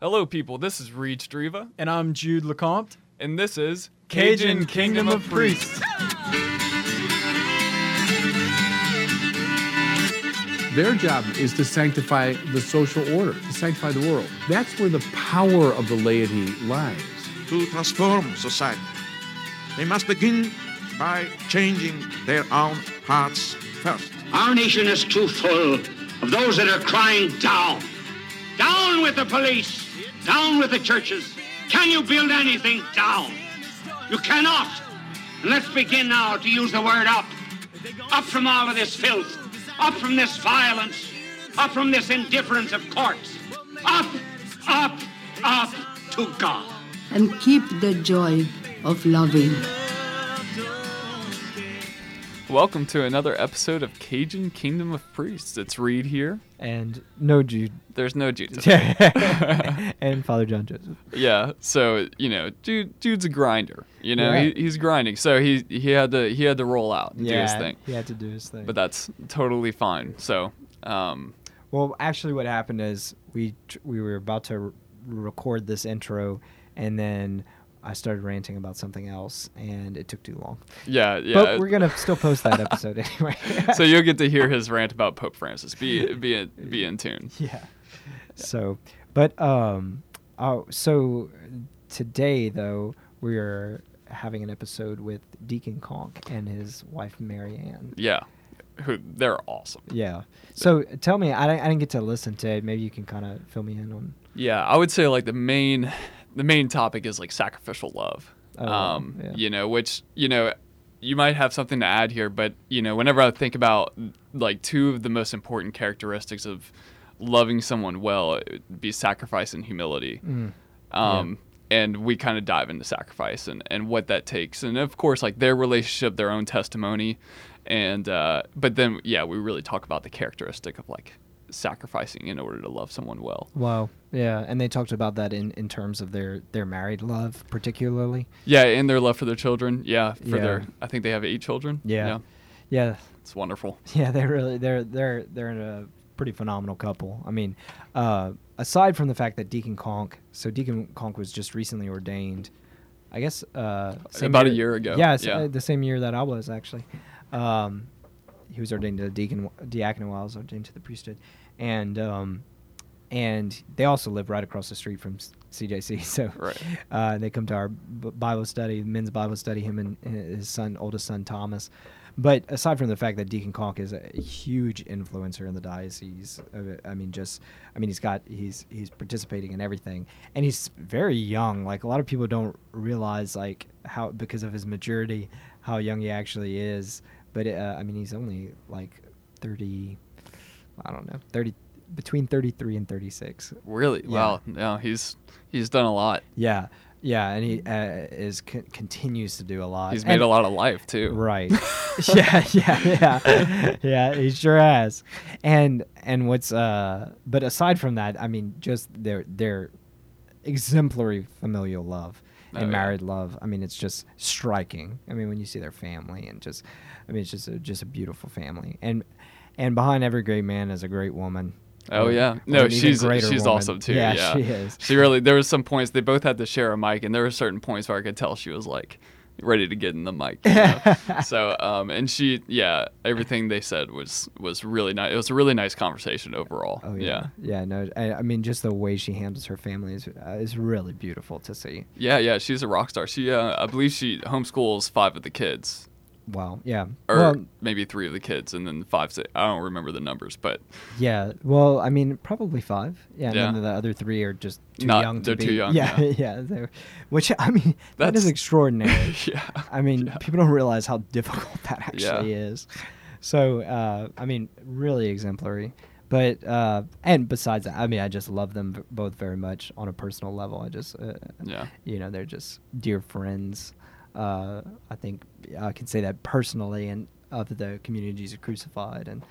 Hello, people. This is Reed Streva, And I'm Jude LeCompte. and this is Cajun Kingdom of Priests. Their job is to sanctify the social order, to sanctify the world. That's where the power of the laity lies. to transform society. They must begin by changing their own hearts first. Our nation is too full of those that are crying down. Down with the police. Down with the churches. Can you build anything down? You cannot. And let's begin now to use the word up. Up from all of this filth. Up from this violence. Up from this indifference of courts. Up, up, up to God. and keep the joy of loving. Welcome to another episode of Cajun Kingdom of Priests. It's Reed here. And no Jude. There's no Jude today. and Father John Joseph. yeah, so you know, Jude, Jude's a grinder. You know, Right. he, he's grinding. So he he had to he had to roll out and do his thing. he had to do his thing. But that's totally fine. So, um, well, actually, what happened is we we were about to record this intro, and then I started ranting about something else, and it took too long. yeah, yeah. But we're gonna still post that episode anyway. so you'll get to hear his rant about Pope Francis. Be be in, be in tune. yeah. So, but um, oh, so today though we are having an episode with Deacon Conk and his wife Marianne. Yeah, who they're awesome. Yeah. So tell me, I, didn't- I didn't get to listen to it. Maybe you can kind of fill me in on. Yeah, I would say like the main the main topic is like sacrificial love. Oh, um, yeah. you know, which you know, you might have something to add here, but you know, whenever I think about like two of the most important characteristics of loving someone well, it would be sacrifice and humility. Mm. Um, and we kind of dive into sacrifice and, and what that takes, and of course, like their relationship, their own testimony, and uh, but then yeah, we really talk about the characteristic of like sacrificing in order to love someone well. Wow. Yeah, and they talked about that in, in terms of their, their married love, particularly. Yeah, and their love for their children. Yeah, for Yeah. their I think they have eight children. Yeah. Yeah, it's wonderful. Yeah, they really they're they're they're a pretty phenomenal couple. I mean, uh, aside from the fact that Deacon Conk, so Deacon Conk was just recently ordained, I guess uh, About a year ago, Yeah, yeah. uh, the same year that I was actually. Um, he was ordained to the deacon diaconate while I was ordained to the priesthood, and um, and they also live right across the street from CJC. So Right. uh, they come to our Bible study, men's Bible study. Him and his son, oldest son Thomas. But aside from the fact that Deacon Conk is a huge influencer in the diocese, uh, I mean, just I mean, he's got he's he's participating in everything, and he's very young. Like a lot of people don't realize like how because of his maturity, how young he actually is. But uh, I mean, he's only like thirty. I don't know, thirty between thirty three and thirty six. Really? Yeah. Wow. No, he's he's done a lot. Yeah, yeah, and he uh, is c- continues to do a lot. He's made And- a lot of life too. Right. yeah, yeah, yeah, yeah. He sure has. And and what's uh, but aside from that, I mean, just their their exemplary familial love Oh, and yeah. married love. I mean, it's just striking. I mean, when you see their family and just, I mean, it's just a, just a beautiful family. And and behind every great man is a great woman. Oh yeah. No, she's she's woman. awesome too. Yeah, Yeah, she is. She really. There was some points they both had to share a mic, and there were certain points where I could tell she was like ready to get in the mic. you know? so um, and she yeah, everything they said was was really nice. It was a really nice conversation overall. Oh yeah, yeah. no, I, I mean, just the way she handles her family is uh, is really beautiful to see. Yeah, yeah, she's a rock star. She, uh, I believe, she homeschools five of the kids, Wow. Yeah. or well, maybe three of the kids, and then five. Six, I don't remember the numbers, but yeah. Well, I mean, probably five. Yeah. Yeah. And then the other three are just too Not- young. To they're be, too young, Yeah. yeah. Yeah. which I mean, that is That's- extraordinary. yeah, I mean, yeah. people don't realize how difficult that actually Yeah. is. So, uh, I mean, really exemplary. But uh, and besides that, I mean, I just love them both very much on a personal level. I just, uh, Yeah. you know, they're just dear friends. Uh, I think I can say that personally, and of the community of crucified, and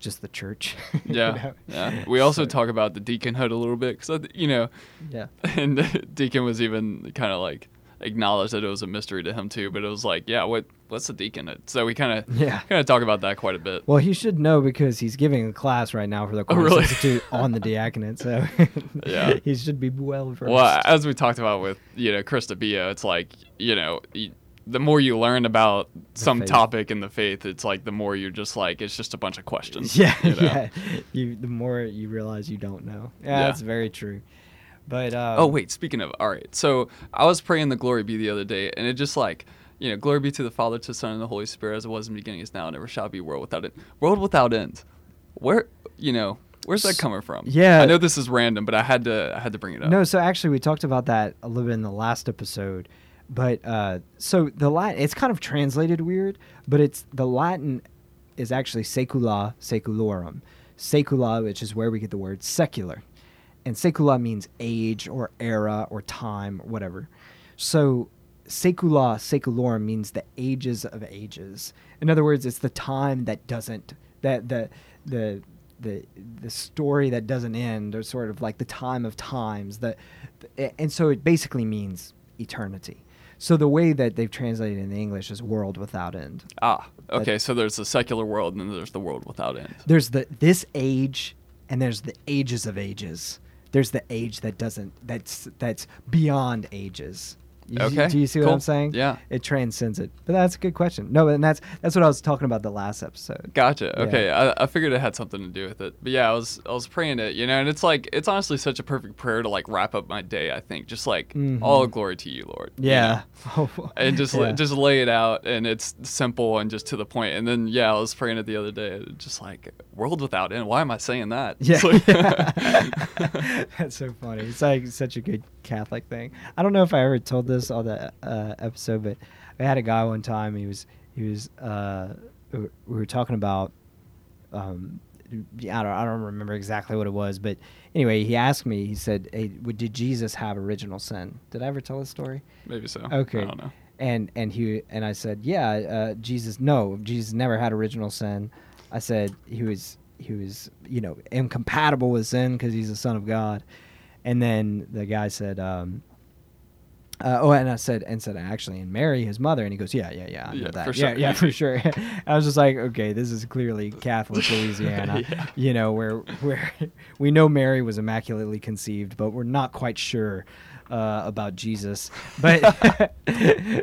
just the church. you yeah, know? yeah. We also So, talk about the deaconhood a little bit because you know, Yeah. and Deacon was even kind of like acknowledged that it was a mystery to him too. But it was like, yeah, what what's the deacon? So we kind of Yeah. kind of talk about that quite a bit. Well, he should know because he's giving a class right now for the Corner Oh, really? Institute on the diaconate. So Yeah. he should be well versed. Well, as we talked about with you know Krista Bia, it's like you know. the more you learn about some faith. topic in the faith, it's like the more you're just like it's just a bunch of questions. yeah, you know? yeah. You the more you realize you don't know. Yeah, Yeah. that's very true. But um, Oh wait, speaking of, all right. So I was praying the glory be the other day, and it just like you know, glory be to the Father, to the Son, and the Holy Spirit, as it was in the beginning, is now, and ever shall be, world without end. World without end. Where you know, where's that coming from? Yeah. I know this is random, but I had to, I had to bring it up. No, so actually, we talked about that a little bit in the last episode. But uh, so the Latin, it's kind of translated weird, but it's the Latin is actually secula seculorum. Secula, which is where we get the word secular, and secula means age or era or time or whatever. So secula seculorum means the ages of ages. In other words, it's the time that doesn't that the the the the story that doesn't end, or sort of like the time of times. That and so it basically means eternity. So the way that they've translated it in the English is world without end. Ah, okay. So there's the secular world, and then there's the world without end. There's the this age, and there's the ages of ages. There's the age that doesn't that's that's beyond ages. You- Okay, Do you see what. I'm saying? Yeah. It transcends it. But that's a good question. No, and that's that's what I was talking about the last episode. Gotcha. Yeah. Okay, I, I figured it had something to do with it. But yeah, I was I was praying it, you know, and it's like it's honestly such a perfect prayer to like wrap up my day. I think just like Mhm. all glory to you, Lord. you Yeah. know? and just Yeah. just lay it out, and it's simple and just to the point. And then yeah, I was praying it the other day, just like world without end. Why am I saying that? Yeah. Like- That's so funny. It's like such a good Catholic thing. I don't know if I ever told this on the uh, episode, but I had a guy one time. He was he was uh, we were talking about um, I don't I don't remember exactly what it was, but anyway, he asked me. He said, "Hey, did Jesus have original sin?" Did I ever tell this story? Maybe so. Okay. I don't know. And and he and I said, yeah, uh, Jesus, no, Jesus never had original sin. I said he was he was you know incompatible with sin because he's the son of God. And then the guy said, um, uh, oh, and I said and said actually, and Mary, his mother, and he goes, yeah, yeah, yeah, I know Yeah, that, for yeah, sure. yeah, for sure. I was just like, okay, this is clearly Catholic Louisiana, Yeah. you know, where where we know Mary was immaculately conceived, but we're not quite sure uh, about Jesus. But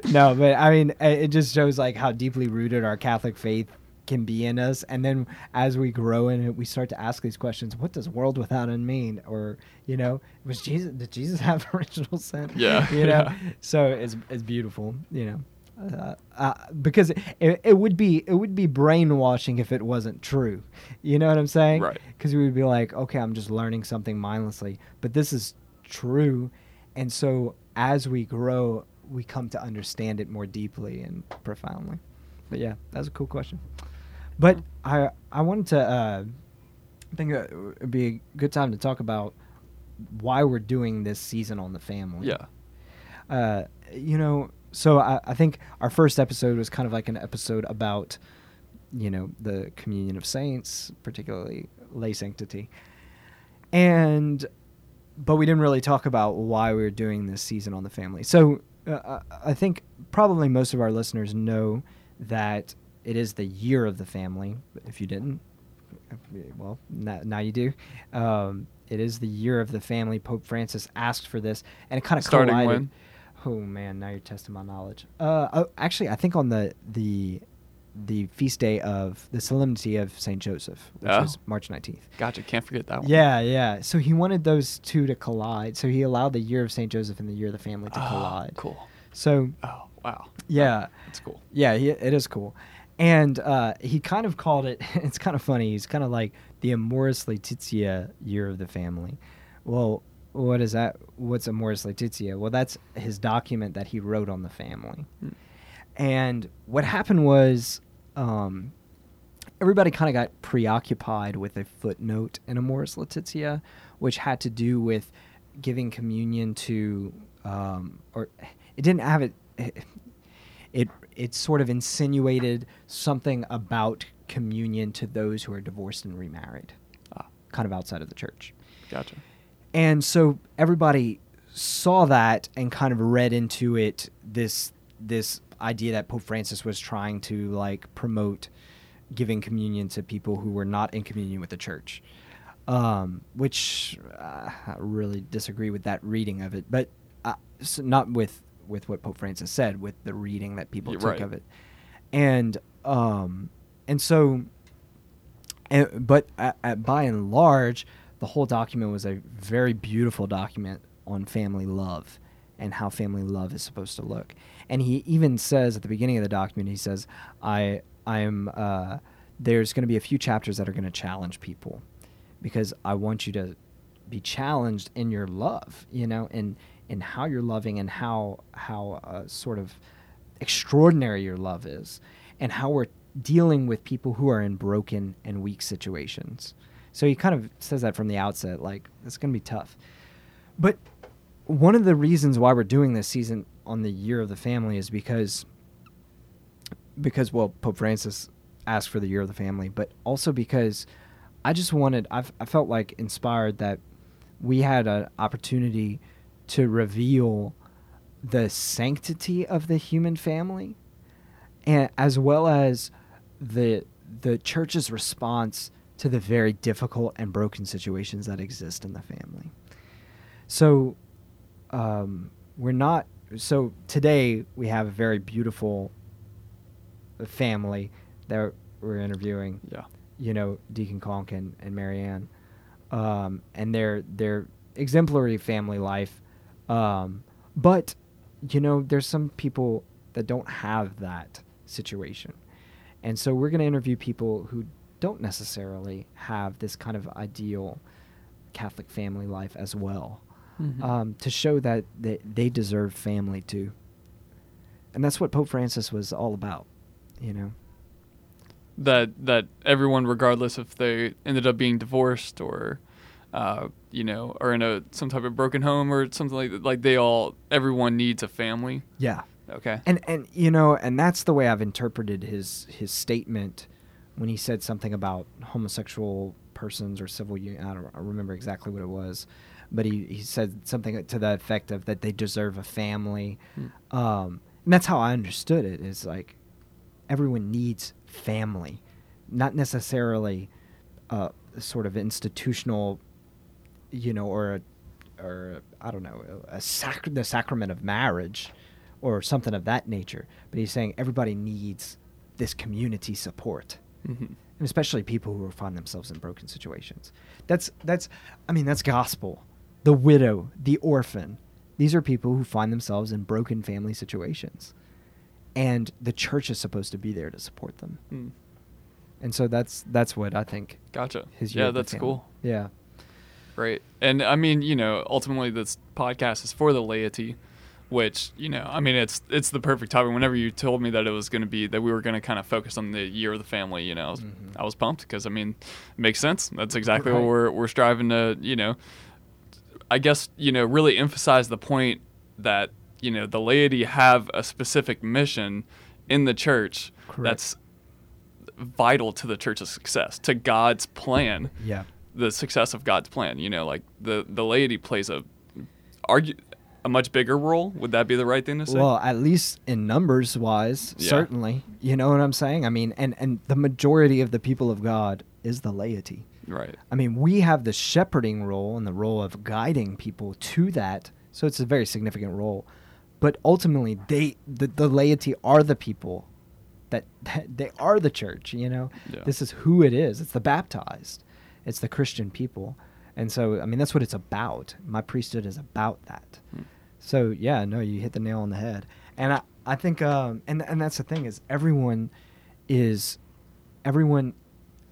no, but I mean, it just shows like how deeply rooted our Catholic faith can be in us, and then as we grow in it, we start to ask these questions: What does "world without end" mean? Or you know, was Jesus? Did Jesus have original sin? Yeah, you know. yeah. So it's it's beautiful, you know. Uh, uh, because it, it would be it would be brainwashing if it wasn't true, you know what I'm saying? Right. Because we would be like, okay, I'm just learning something mindlessly, but this is true, and so as we grow, we come to understand it more deeply and profoundly. But yeah, that's a cool question. But I I wanted to uh, think it would be a good time to talk about why we're doing this season on the family Yeah. uh, you know, so I, I think our first episode was kind of like an episode about, you know, the communion of saints, particularly lay sanctity, and but we didn't really talk about why we were doing this season on the family. So uh, I I think probably most of our listeners know that it is the year of the family. If you didn't, well, now, now you do. Um, it is the year of the family. Pope Francis asked for this, and it kind of Starting collided. when? Oh man, now you're testing my knowledge. Uh, oh, actually, I think on the the the feast day of the solemnity of Saint Joseph, which Oh. is March nineteenth. Gotcha. Can't forget that one. Yeah, yeah. So he wanted those two to collide. So he allowed the year of Saint Joseph and the year of the family to Ah, collide. Cool. So Oh wow. yeah, That's cool. yeah, he, it is cool. And uh, he kind of called it. It's kind of funny. He's kind of like the Amoris Laetitia year of the family. Well, what is that? What's Amoris Laetitia? Well, that's his document that he wrote on the family. Hmm. And what happened was, um, everybody kind of got preoccupied with a footnote in Amoris Laetitia, which had to do with giving communion to, um, or it didn't have it. It it sort of insinuated something about communion to those who are divorced and remarried, Ah, kind of outside of the church. gotcha. And so everybody saw that and kind of read into it this this idea that Pope Francis was trying to like promote giving communion to people who were not in communion with the church, um, which uh, I really disagree with that reading of it, but uh, so not with with what Pope Francis said, with the reading that people took right. of it, and um, and so and, but at, at, by and large, the whole document was a very beautiful document on family love and how family love is supposed to look. And he even says at the beginning of the document, he says, "I I am uh, there's going to be a few chapters that are going to challenge people because I want you to be challenged in your love, you know, and in how you're loving and how how uh, sort of extraordinary your love is, and how we're dealing with people who are in broken and weak situations. So he kind of says that from the outset, like it's going to be tough. But one of the reasons why we're doing this season on the year of the family is because because well Pope Francis asked for the year of the family, but also because I just wanted I've, I felt like inspired that we had an opportunity to reveal the sanctity of the human family and as well as the the church's response to the very difficult and broken situations that exist in the family. So um, we're not so today we have a very beautiful family that we're interviewing. Yeah. You know, Deacon Conk and, and Marianne. Um, and their their exemplary family life. Um, but you know, there's some people that don't have that situation. And so we're going to interview people who don't necessarily have this kind of ideal Catholic family life as well, Mhm. um, to show that they, they deserve family too. And that's what Pope Francis was all about, you know. that that everyone, regardless if they ended up being divorced or, uh, you know, or in a some type of broken home or something like that, like they all, everyone needs a family. Yeah. Okay. And and you know, and that's the way I've interpreted his his statement when he said something about homosexual persons or civil union. I don't I remember exactly what it was, but he, he said something to the effect of that they deserve a family. Hmm. Um, and that's how I understood it. Is like everyone needs family, not necessarily uh, a sort of institutional, you know, or a, or I don't know, a sac- the sacrament of marriage, or something of that nature. But he's saying everybody needs this community support, hmm and especially people who find themselves in broken situations. That's that's, I mean, that's gospel. The widow, the orphan, these are people who find themselves in broken family situations, and the church is supposed to be there to support them. Mm. And so that's that's what I think. Gotcha. His yeah, that's cool. Yeah. Right. And I mean, you know, ultimately this podcast is for the laity, which, you know, I mean, it's it's the perfect topic. Whenever you told me that it was going to be that we were going to kind of focus on the year of the family, you know, I was, mm-hmm. I was pumped because I mean, it makes sense. That's exactly what we're we're striving to, you know, I guess, you know, really emphasize the point that, you know, the laity have a specific mission in the church Correct. that's vital to the church's success, to God's plan Yeah. The success of God's plan. You know, like the the laity plays a argue a much bigger role. Would that be the right thing to say? Well, at least in numbers wise, Yeah. certainly. You know what I'm saying? I mean, and and the majority of the people of God is the laity. right. I mean, we have the shepherding role and the role of guiding people to that. So it's a very significant role. But ultimately, they the, the laity are the people that, that they are the church, you know. Yeah. This is who it is. It's the baptized. It's the Christian people. And so, I mean, that's what it's about. My priesthood is about that. Hmm. So, yeah, no, you hit the nail on the head. And I, I think, um, and, and that's the thing is everyone is, everyone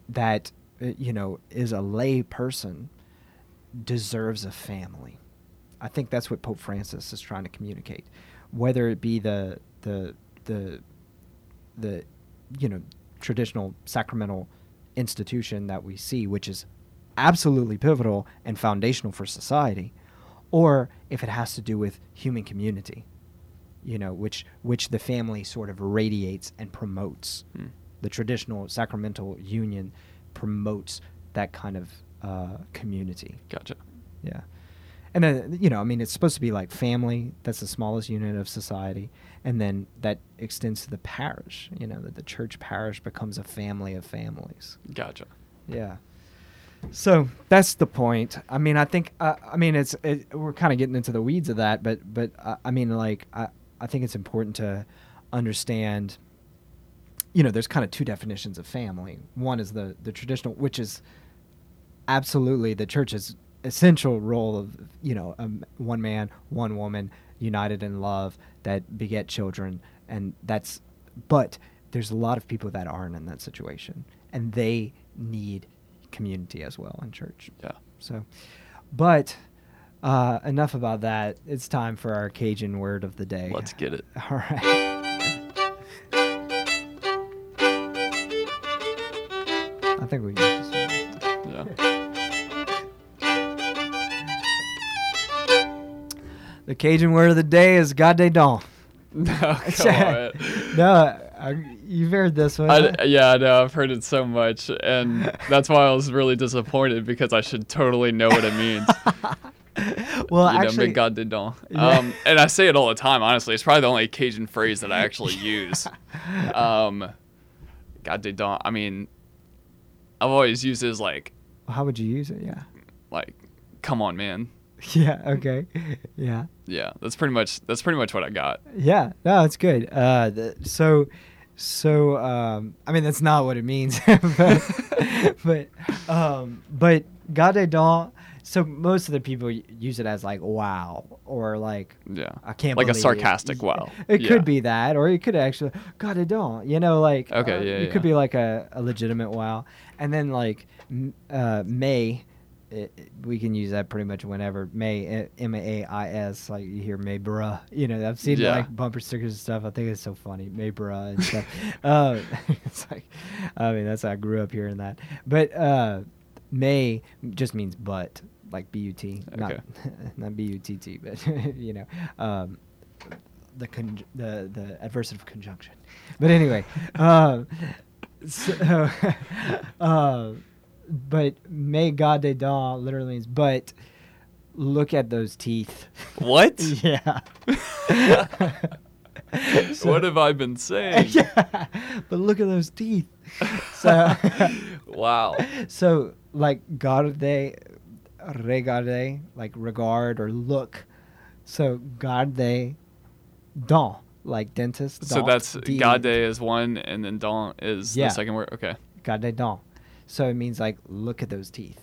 that, uh, you know, is a lay person deserves a family. I think that's what Pope Francis is trying to communicate, whether it be the the the the you know traditional sacramental institution that we see, which is absolutely pivotal and foundational for society, or if it has to do with human community, you know, which which the family sort of radiates and promotes. Hmm. The traditional sacramental union promotes that kind of uh, community. Gotcha. Yeah. And then you know, I mean, it's supposed to be like family. That's the smallest unit of society, and then that extends to the parish. You know, that the church parish becomes a family of families. Gotcha. Yeah. So that's the point. I mean, I think. Uh, I mean, it's it, we're kind of getting into the weeds of that, but but uh, I mean, like I I think it's important to understand. You know, there's kind of two definitions of family. One is the the traditional, which is absolutely the church's essential role of you know um, one man, one woman, united in love that beget children, and that's. But there's a lot of people that aren't in that situation, and they need community as well in church. Yeah. So, but uh, enough about that. It's time for our Cajun word of the day. Let's get it. All right. I think we The Cajun word of the day is "God de don." No, come on. no, I, you've heard this one. I, yeah, I know. I've heard it so much, and that's why I was really disappointed because I should totally know what it means. well, you actually, mais God de don. Um, and I say it all the time. Honestly, it's probably the only Cajun phrase that I actually use. Um, God de don. I mean, I've always used it as like, how would you use it? Yeah. like, come on, man. Yeah. Okay. Yeah. Yeah, that's pretty much that's pretty much what I got. Yeah, no, it's good. Uh, the, so, so um, I mean, that's not what it means, but, but, um, but "gade don." So most of the people use it as like "wow" or like Yeah, I can't like a sarcastic Yeah. wow. It Yeah. could be that, or it could actually "gade don." You know, like Okay, uh, yeah, it could be like a, a legitimate wow, and then like uh, May. It, it- we can use that pretty much whenever. Mais M A I S like you hear May bruh. You know I've seen Yeah. like bumper stickers and stuff. I think it's so funny. May bruh and stuff. Uh, it's like I mean that's how I grew up hearing that. But uh, May just means but like B U T not not B U T T but you know um, the con- the the adversative conjunction. But anyway, um, so, uh, but may God de don literally means but. Look at those teeth. What? yeah. So- what have I been saying? yeah. But look at those teeth. So Wow. so like garde regarde like regard or look so garde don like dentist So that's Gade is one, and then don is Yeah. the second word. Okay. garde don so it means like look at those teeth.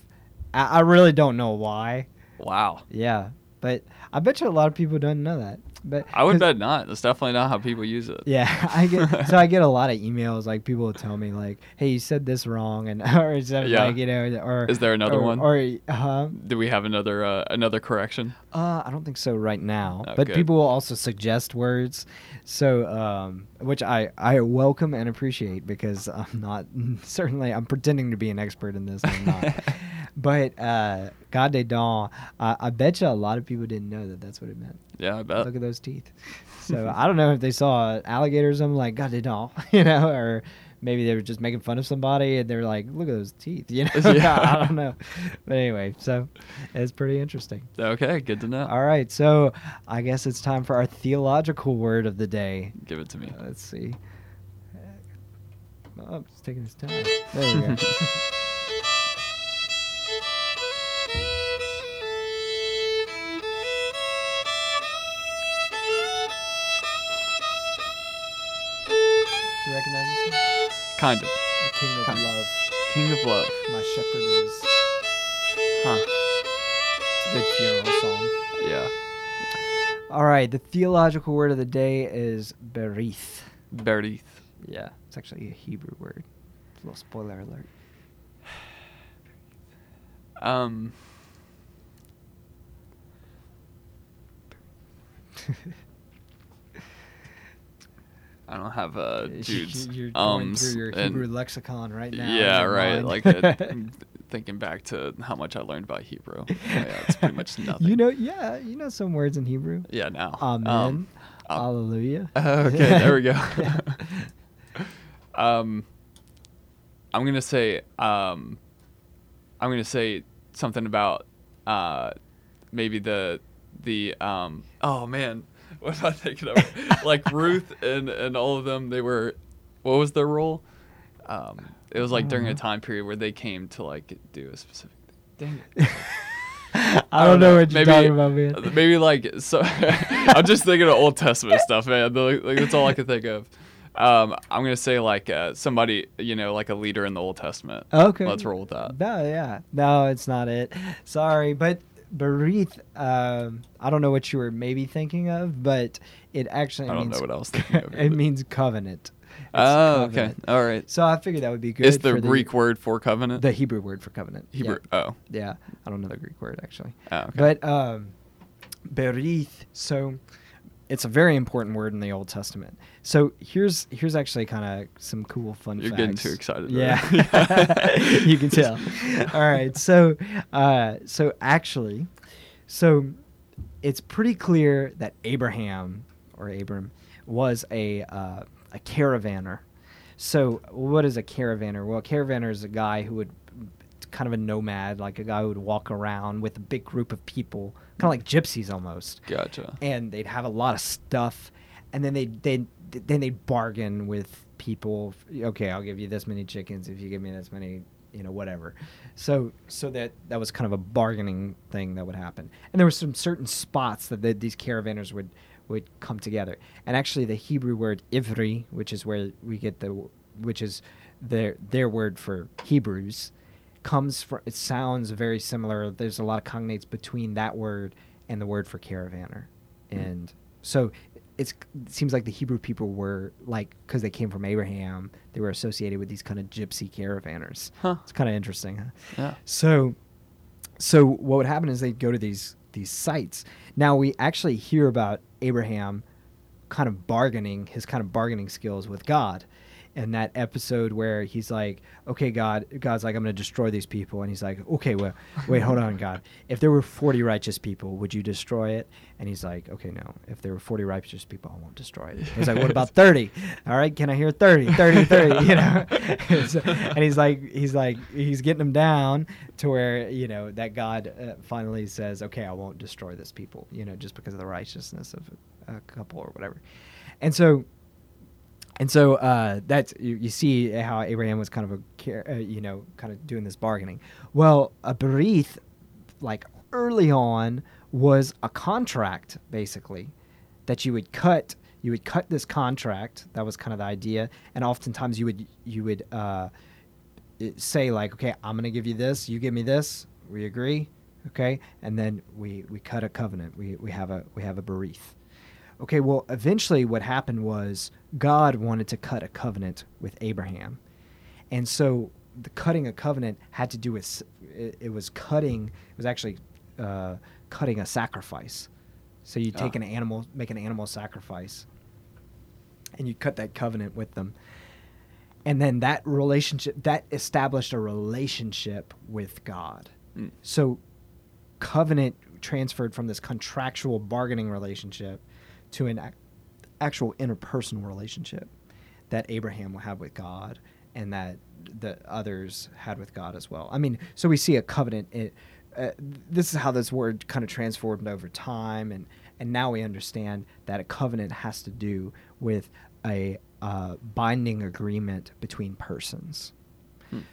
I, I really don't know why. Wow. yeah but i bet you a lot of people don't know that but I would bet not. That's definitely not how people use it. Yeah, I get so I get a lot of emails like people will tell me like, "Hey, you said this wrong," and or is that Yeah. like you know, or Is there another or, one? Or uh, Do we have another uh, another correction? uh, I don't think so right now. Oh, but good. people will also suggest words, so um, which I I welcome and appreciate because I'm not certainly I'm pretending to be an expert in this. I'm not. But uh, God de don, I, I bet you a lot of people didn't know that that's what it meant. Yeah, I bet. Look at those teeth. So I don't know if they saw alligators. I'm like, God, they don't, you know, or maybe they were just making fun of somebody and they're like, look at those teeth, you know. Yeah. I don't know, but anyway, so it's pretty interesting. Okay, good to know. All right, so I guess it's time for our theological word of the day. Give it to me. Uh, let's see. Oh, it's taking its time. There we go. You recognize this? one? Kind of. The King of Kind of. Love. King of Love. My shepherd is. Huh. It's a good funeral song. Yeah. All right, the theological word of the day is berith. Berith. Yeah, it's actually a Hebrew word. A little spoiler alert. Um. I don't have uh, Jude's You're going ums through your and- Hebrew lexicon right now. Yeah, right. Like that, thinking back to how much I learned about Hebrew. Yeah, it's pretty much nothing. You know, yeah, you know some words in Hebrew. Yeah, now. Amen. Um, um, Hallelujah. okay, there we go. Um, I'm gonna say um, I'm gonna say something about uh, maybe the the um oh man what am I thinking of like Ruth and and all of them they were what was their role um it was like during a time period where they came to like do a specific thing. dang it I don't know what you're maybe, talking about, man. Maybe like so. I'm just thinking of Old Testament stuff, man. Like, like, that's all I can think of. Um, I'm gonna say like uh, somebody, you know, like a leader in the Old Testament. Okay. Let's roll with that. No, yeah. No, it's not it. Sorry, but Berith, um, I don't know what you were maybe thinking of, but it actually I don't means, know what I was thinking of. it means covenant. It's Oh, okay. All right. So I figured that would be good. It's the Greek word for covenant. the Hebrew word for covenant. Yeah. Hebrew. Oh. Yeah, I don't know the Greek word actually. Oh, okay. But um, berith, so it's a very important word in the Old Testament. So here's here's actually kind of some cool fun You're facts. getting too excited Yeah, already. you can tell. All right, so uh, so actually, so it's pretty clear that Abraham or Abram was a uh, a caravaner. So what is a caravaner? Well, a caravaner is a guy who would kind of a nomad, like a guy who would walk around with a big group of people, kind of like gypsies almost. Gotcha. and they'd have a lot of stuff and then they they then they'd bargain with people okay i'll give you this many chickens if you give me this many you know whatever. So so that that was kind of a bargaining thing that would happen. And there were some certain spots that the, these caravanners would would come together. And actually the hebrew word ivri which is where we get the which is their their word for hebrews comes from it sounds very similar there's a lot of cognates between that word and the word for caravaner hmm. and so it's, it seems like the hebrew people were like because they came from abraham they were associated with these kind of gypsy caravanners Huh. it's kind of interesting huh? Yeah. so so what would happen is they'd go to these these sites now we actually hear about abraham kind of bargaining his kind of bargaining skills with god in that episode where he's like okay god god's like i'm going to destroy these people and he's like okay well wait hold on god. If there were 40 righteous people would you destroy it? And he's like okay no. If there were 40 righteous people i won't destroy it. He's like what about 30 all right can i hear 30 30 30 you know? And he's like he's like he's getting them down to where you know that god uh, finally says okay i won't destroy this people you know just because of the righteousness of a couple or whatever. And so and so uh, that's you, you see how Abraham was kind of a uh, you know kind of doing this bargaining. Well, a berith, like early on, was a contract basically that you would cut. You would cut this contract. That was kind of the idea, and oftentimes you would you would uh, say like, okay, I'm gonna give you this. You give me this. We agree, okay, and then we we cut a covenant. We we have a we have a berith. Okay, well, eventually what happened was God wanted to cut a covenant with Abraham. And so the cutting a covenant had to do with, it, it was cutting, it was actually uh, cutting a sacrifice. So you take Ah. an animal, make an animal sacrifice, and you cut that covenant with them. And then that relationship, that established a relationship with God. Mm. So covenant transferred from this contractual bargaining relationship to an ac- actual interpersonal relationship that Abraham will have with God and that the others had with God as well. I mean, so we see a covenant. It, uh, this is how this word kind of transformed over time, and and now we understand that a covenant has to do with a uh, binding agreement between persons.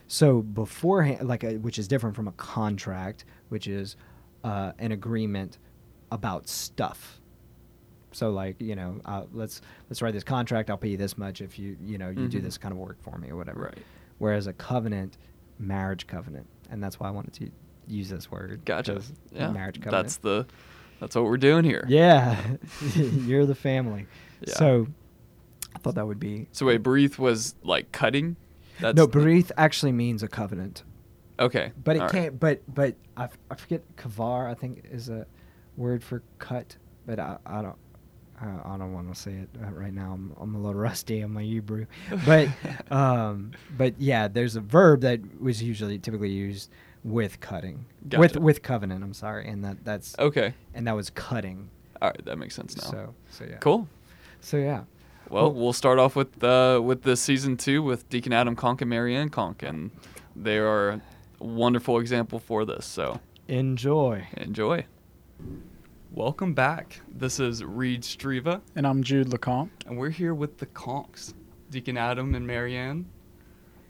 So beforehand, like a, which is different from a contract, which is uh, an agreement about stuff. So like you know, uh, let's let's write this contract. I'll pay you this much if you you know you do Mhm. this kind of work for me or whatever. Right. Whereas a covenant, marriage covenant, and that's why I wanted to use this word. Gotcha. Yeah. marriage covenant. That's the that's what we're doing here. yeah, you're the family. Yeah. So I thought that would be So wait, berith was like cutting. That's no. the- actually means a covenant. Okay. But it all right. can't. But but I, f- I forget. Kavar I think is a word for cut. But I, I don't. I, I don't want to say it uh, right now. I'm, I'm a little rusty on my Hebrew. But um, but yeah, there's a verb that was usually typically used with cutting. With Gotcha. with covenant. I'm sorry, and that that's Okay. and that was cutting. All right, that makes sense now. So so yeah. Cool. So yeah. Well, we'll start off with uh, with the season two with Deacon Adam Conk and Marianne Conk, and they are a wonderful example for this. So Enjoy. enjoy. Welcome back. This is Reed Streva, And I'm Jude LeCompte. and we're here with the Conks, Deacon Adam and Marianne.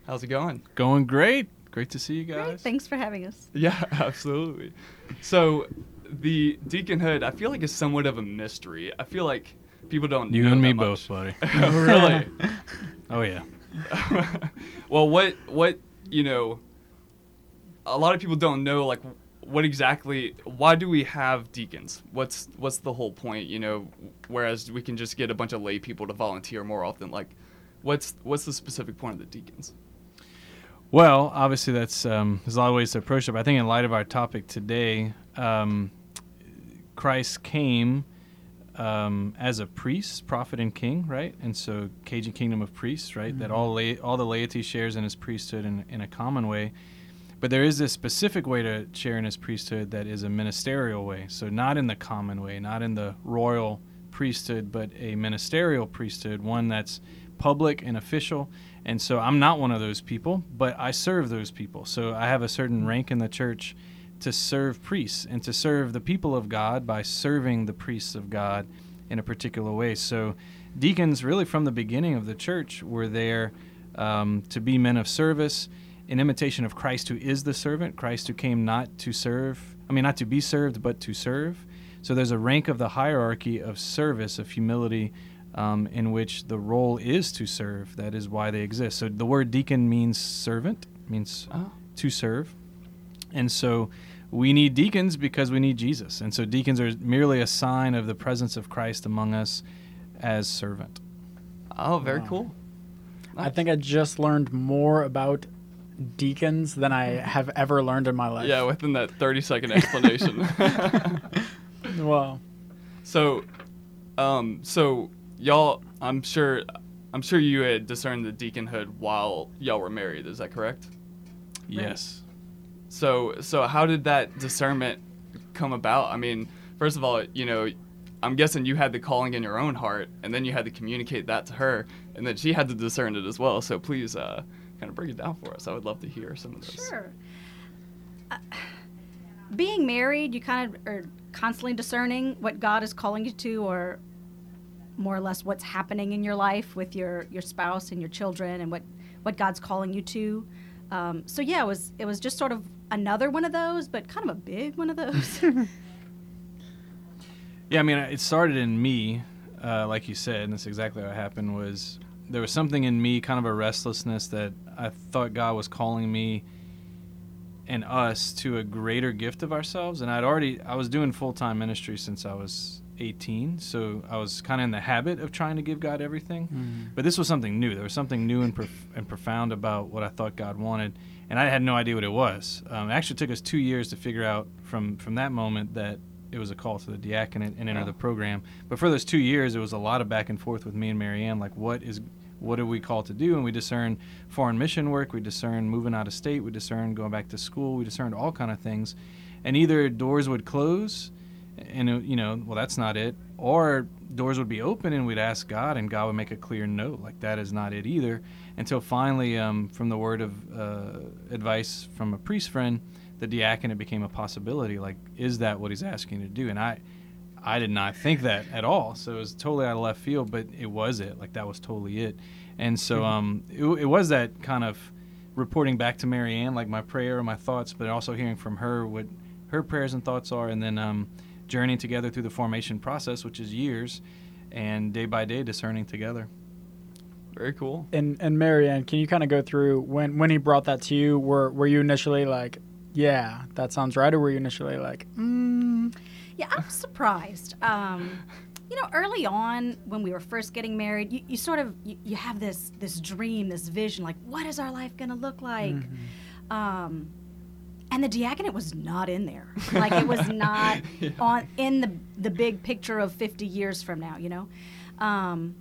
How's it going? Going great. Great to see you Great, guys. thanks for having us. Yeah, absolutely. So, the deaconhood, I feel like is somewhat of a mystery. I feel like people don't. You know and me that both, much. buddy. Oh, really? Oh yeah. well, what what you know? A lot of people don't know like what exactly. Why do we have deacons? What's what's the whole point? You know, whereas we can just get a bunch of lay people to volunteer more often. Like, what's what's the specific point of the deacons? Well, obviously that's um, there's a lot of ways to approach it. But I think in light of our topic today, um, Christ came um, as a priest, prophet, and king, right? And so Cajun kingdom of priests, right? That all la- all the laity shares in his priesthood in, in a common way. But there is this specific way to share in his priesthood that is a ministerial way. So not in the common way, not in the royal priesthood, but a ministerial priesthood, one that's public and official. And so I'm not one of those people, but I serve those people. So I have a certain rank in the church to serve priests and to serve the people of God by serving the priests of God in a particular way. So deacons, really from the beginning of the church, were there um, to be men of service in imitation of Christ, who is the servant, Christ who came not to serve, I mean, not to be served, but to serve. So there's a rank of the hierarchy of service, of humility, um, in which the role is to serve. That is why they exist. So the word deacon means servant, means Oh. to serve. And so we need deacons because we need Jesus. And so deacons are merely a sign of the presence of Christ among us as servant. Oh, very Wow. cool. I think I just learned more about deacons than I have ever learned in my life. Yeah, within that thirty second explanation. wow. So, um, so y'all, I'm sure, I'm sure you had discerned the deaconhood while y'all were married. Is that correct? Yes. So, so how did that discernment come about? I mean, first of all, you know, I'm guessing you had the calling in your own heart, and then you had to communicate that to her, and then she had to discern it as well. So please, uh, kind of break it down for us. I would love to hear some of this. Sure. Uh, being married, you kind of are constantly discerning what God is calling you to, or more or less what's happening in your life with your your spouse and your children, and what what God's calling you to. Um, so yeah, it was it was just sort of another one of those, but kind of a big one of those. Yeah, I mean, it started in me, uh, like you said, and that's exactly what happened. Was there was something in me, kind of a restlessness that I thought God was calling me and us to a greater gift of ourselves. And I'd already, I was doing full time ministry since I was 18, so I was kind of in the habit of trying to give God everything. But this was something new. There was something new and, prof- and profound about what I thought God wanted, and I had no idea what it was. Um, it actually took us two years to figure out from from that moment that it was a call to the diaconate and enter Oh. the program. But for those two years, it was a lot of back and forth with me and Marianne. Like, what is what are we called to do? And we discern foreign mission work. We discern moving out of state. We discern going back to school. We discerned all kind of things. And either doors would close, and you know, well, that's not it, or doors would be open, and we'd ask God, and God would make a clear no, like that is not it either. Until finally, um, from the word of uh, advice from a priest friend, the diaconate became a possibility. Like, is that what he's asking you to do? And I, I did not think that at all. So it was totally out of left field, but it was it. Like that was totally it. And so um, it, it was that kind of reporting back to Marianne, like my prayer and my thoughts, but also hearing from her what her prayers and thoughts are, and then um, journeying together through the formation process, which is years, and day by day discerning together. Very cool. and and Marianne, can you kind of go through when when he brought that to you? Were were you initially like, yeah, that sounds right, or were you initially like, mm, Yeah, I'm surprised. Um, you know, early on when we were first getting married, you, you sort of you, you have this this dream, this vision, like what is our life gonna look like? Um, and the diaconate was not in there. Like it was not on in the the big picture of 50 years from now. You know, um,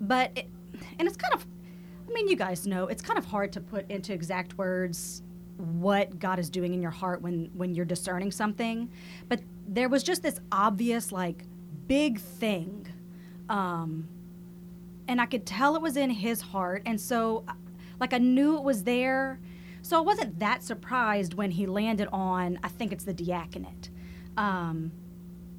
but it, and it's kind of, I mean, you guys know it's kind of hard to put into exact words what God is doing in your heart when when you're discerning something. But there was just this obvious like big thing, um, and I could tell it was in His heart, and so like I knew it was there. So I wasn't that surprised when he landed on. I think it's the diaconate. Um,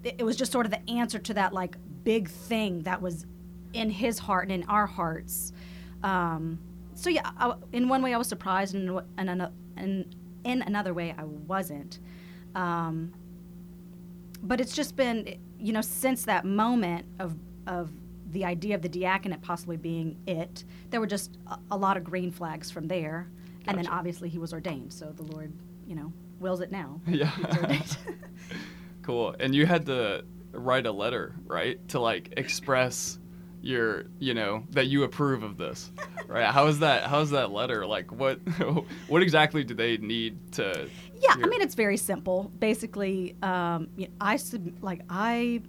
it, it was just sort of the answer to that like big thing that was in his heart and in our hearts. Um, so yeah, I, in one way I was surprised, and in, in, in, in another way I wasn't. Um, but it's just been, you know, since that moment of of the idea of the diaconate possibly being it, there were just a, a lot of green flags from there, and then obviously he was ordained. So the Lord, you know, wills it now. Yeah. He was ordained. Cool. And you had to write a letter, right, to like express your, you know, that you approve of this, right? How is that? How is that letter? Like, what, what exactly do they need to? Yeah, I mean it's very simple. Basically, um, y- I sub- like I,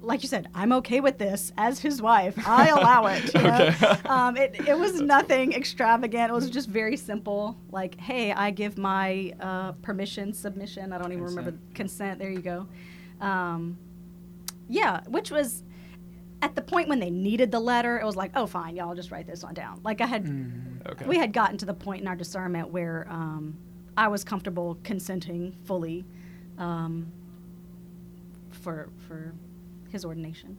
like you said, I'm okay with this as his wife. I allow it. You know? Okay. um, it it was nothing extravagant. It was just very simple. Like, hey, I give my uh, permission, submission. I don't even remember consent. There you go. Um, yeah, which was at the point when they needed the letter. It was like, oh, fine, y'all just write this one down. Like I had Okay. we had gotten to the point in our discernment where um, I was comfortable consenting fully um, for for his ordination.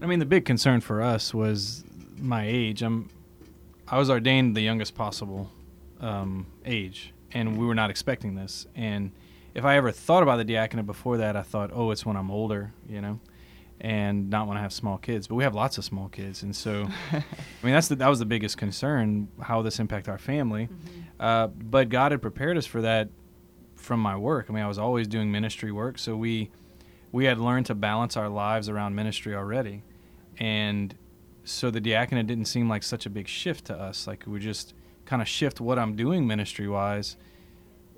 I mean, the big concern for us was my age. I'm, I was ordained the youngest possible um, age, and we were not expecting this. And if I ever thought about the diaconate before that, I thought, oh, it's when I'm older, you know, and not want to have small kids. But we have lots of small kids, and so, I mean, that's the, that was the biggest concern: how this impact our family. Uh, but God had prepared us for that from my work. I mean, I was always doing ministry work, so we we had learned to balance our lives around ministry already, and so the diaconate didn't seem like such a big shift to us. Like we just kind of shift what I'm doing ministry wise,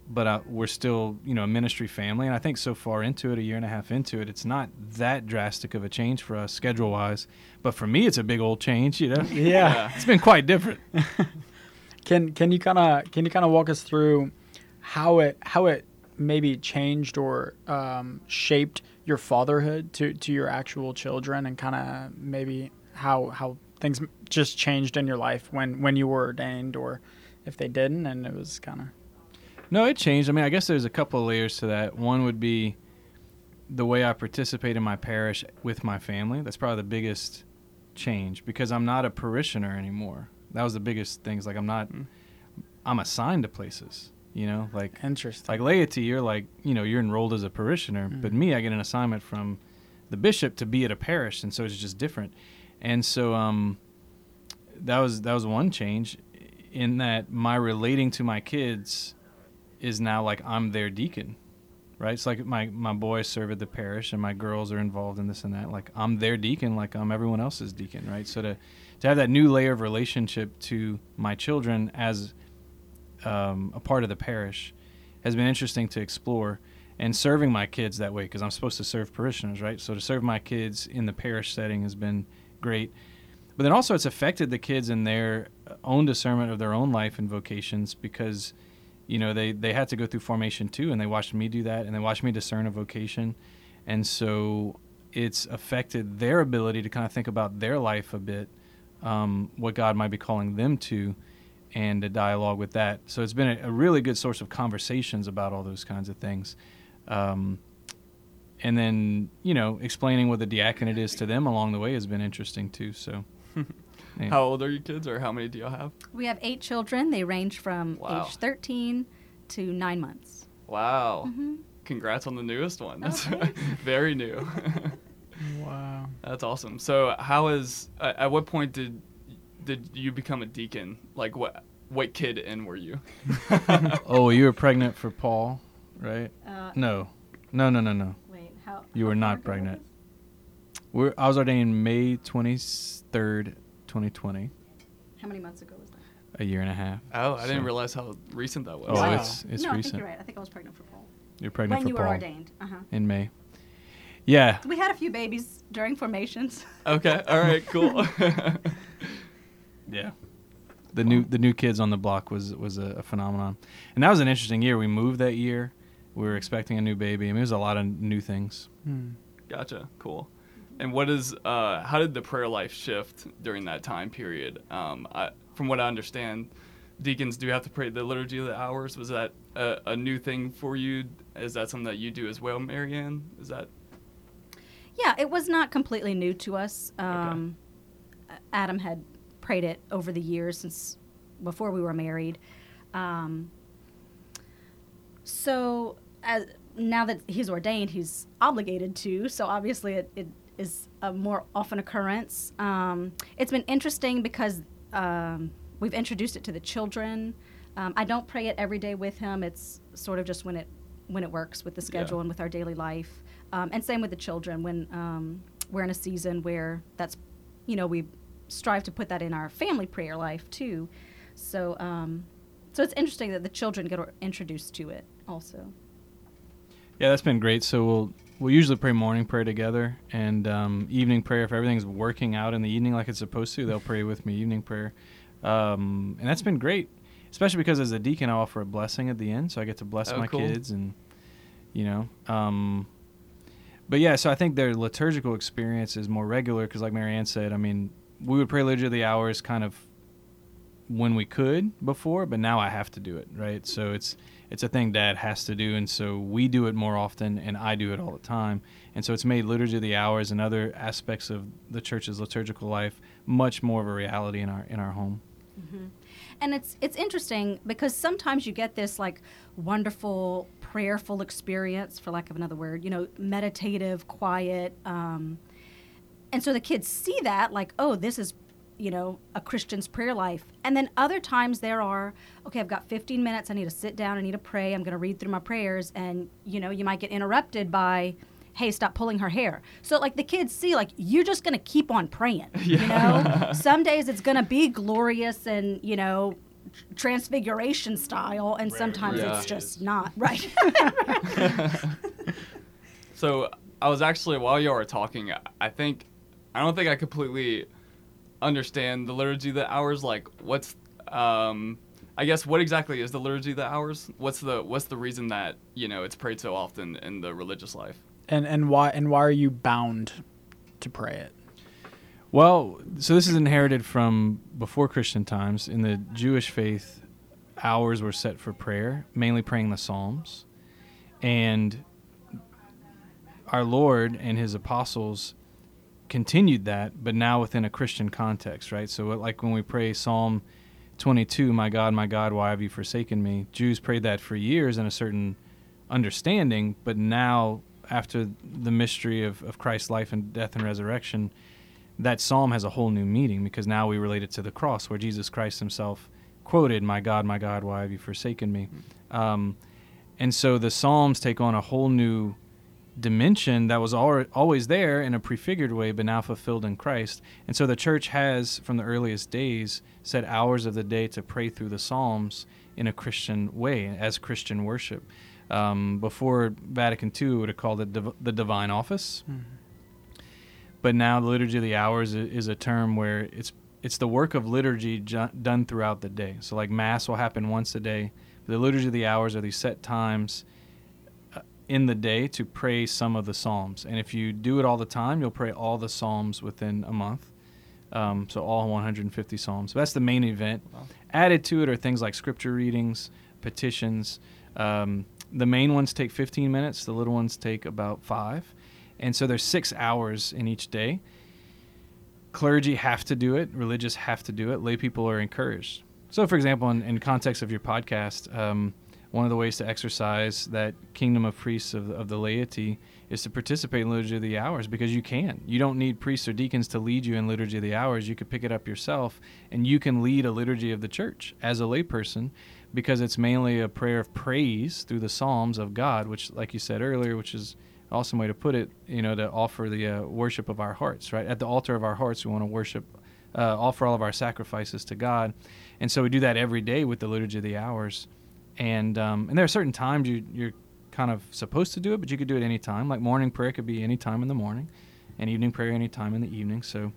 but uh, we're still you know a ministry family, and I think so far into it, a year and a half into it, it's not that drastic of a change for us schedule wise. But for me, it's a big old change. You know, Yeah. it's been quite different. Can can you kind of can you kind of walk us through how it how it maybe changed or um, shaped your fatherhood to to your actual children and kind of maybe how how things just changed in your life when when you were ordained or if they didn't and it was kind of No, it changed. I mean, I guess there's a couple of layers to that. One would be the way I participate in my parish with my family. That's probably the biggest change because I'm not a parishioner anymore. That was the biggest thing. Is like I'm not. I'm assigned to places. You know, like interesting. like laity, you're like you know you're enrolled as a parishioner, but me, I get an assignment from the bishop to be at a parish, and so it's just different. And so um, that was that was one change, in that my relating to my kids is now like I'm their deacon, right? It's like my my boys serve at the parish, and my girls are involved in this and that. Like I'm their deacon, like I'm everyone else's deacon, right? So to to have that new layer of relationship to my children as um, a part of the parish has been interesting to explore and serving my kids that way because I'm supposed to serve parishioners, right? So to serve my kids in the parish setting has been great. But then also it's affected the kids in their own discernment of their own life and vocations because you know they they had to go through formation too and they watched me do that and they watched me discern a vocation. And so it's affected their ability to kind of think about their life a bit um, what god might be calling them to and a dialogue with that. So it's been a, a really good source of conversations about all those kinds of things. Um, and then you know explaining what the diaconate is to them along the way has been interesting too so yeah. How old are your kids, or how many do y'all have? We have eight children. They range from Wow. age 13 to nine months. Wow. Mm-hmm. Congrats on the newest one. That's Oh, thanks. very new. wow. That's awesome. So, how is uh, at what point did did you become a deacon? Like, what what kid in were you? oh you were pregnant for paul right Uh, no no no no no Wait, how? You how were not pregnant. We're, I was ordained May 23rd, 2020. How many months ago was that? a year and a half. Oh, I didn't realize how recent that was. Oh, Wow. it's it's no, I think recent. you're right. I think I was pregnant for Paul. You're pregnant when for you Paul were ordained. Uh huh. in May. Yeah. We had a few babies during formations. Okay. All right. Cool. Yeah. The new the new kids on the block was was a, a phenomenon, and that was an interesting year. We moved that year. We were expecting a new baby. I mean, it was a lot of new things. Gotcha. Cool. And what is uh, how did the prayer life shift during that time period? Um, I, from what I understand, deacons do have to pray the liturgy of the hours. Was that a, a new thing for you? Is that something that you do as well, Marianne? Is that Yeah, it was not completely new to us. Um, Adam had prayed it over the years since before we were married. Um, so as now that he's ordained, he's obligated to. So obviously, it, it is a more often occurrence. Um, it's been interesting because um, we've introduced it to the children. Um, I don't pray it every day with him. It's sort of just when it when it works with the schedule and with our daily life. Um, and same with the children when um, we're in a season where that's you know we strive to put that in our family prayer life too. So um, so it's interesting that the children get introduced to it also. Yeah, that's been great. So we'll we'll usually pray morning prayer together and um, evening prayer. If everything's working out in the evening like it's supposed to, they'll pray with me evening prayer, um, and that's been great. Especially because as a deacon, I offer a blessing at the end, so I get to bless Oh, my cool. kids, and you know. Um, but yeah, so I think their liturgical experience is more regular because, like Marianne said, I mean, we would pray liturgy of the hours kind of when we could before, but now I have to do it, right? So it's it's a thing Dad has to do, and so we do it more often, and I do it all the time, and so it's made liturgy of the hours and other aspects of the church's liturgical life much more of a reality in our in our home. and it's it's interesting because sometimes you get this like wonderful prayerful experience for lack of another word you know meditative quiet um, and so the kids see that like oh this is you know a christian's prayer life. And then other times there are okay i've got 15 minutes i need to sit down i need to pray i'm going to read through my prayers and you know you might get interrupted by hey stop pulling her hair. So like the kids see like you're just going to keep on praying Yeah. you know? Some days it's going to be glorious and you know transfiguration style and sometimes Yeah. it's just not right? So I was actually while you were talking, I- I think I don't think I completely understand the liturgy of the hours. Like, what's um, I guess what exactly is the liturgy of the hours? What's the what's the reason that you know it's prayed so often in the religious life? And and why and why are you bound to pray it? Well, so this is inherited from before Christian times. In the Jewish faith, hours were set for prayer, mainly praying the Psalms. And our Lord and his apostles continued that, but now within a Christian context, right? So, like when we pray Psalm 22, My God, my God, why have you forsaken me? Jews prayed that for years in a certain understanding, but now, after the mystery of, of Christ's life and death and resurrection, that psalm has a whole new meaning because now we relate it to the cross where Jesus Christ himself quoted, My God, my God, why have you forsaken me? Um, and so the psalms take on a whole new dimension that was al- always there in a prefigured way, but now fulfilled in Christ. And so the church has, from the earliest days, set hours of the day to pray through the Psalms in a Christian way, as Christian worship. Um, before Vatican II, would have called it div- the divine office. But now the liturgy of the hours is a term where it's it's the work of liturgy ju- done throughout the day. So like mass will happen once a day. The liturgy of the hours are these set times in the day to pray some of the psalms. And if you do it all the time, you'll pray all the psalms within a month. Um, so all 150 psalms. So that's the main event. Added to it are things like scripture readings, petitions. Um, the main ones take 15 minutes. The little ones take about five. And so there's six hours in each day. Clergy have to do it. Religious have to do it. Lay people are encouraged. So, for example, in, in context of your podcast, um, one of the ways to exercise that kingdom of priests of, of the laity is to participate in liturgy of the hours because you can. You don't need priests or deacons to lead you in liturgy of the hours. You could pick it up yourself, and you can lead a liturgy of the church as a layperson because it's mainly a prayer of praise through the psalms of God, which, like you said earlier, which is awesome way to put it. You know, to offer the uh, worship of our hearts. Right at the altar of our hearts, we want to worship, uh, offer all of our sacrifices to God, and so we do that every day with the liturgy of the hours and um, and there are certain times you you're kind of supposed to do it, but you could do it any time. Like morning prayer could be any time in the morning, and evening prayer any time in the evening. So,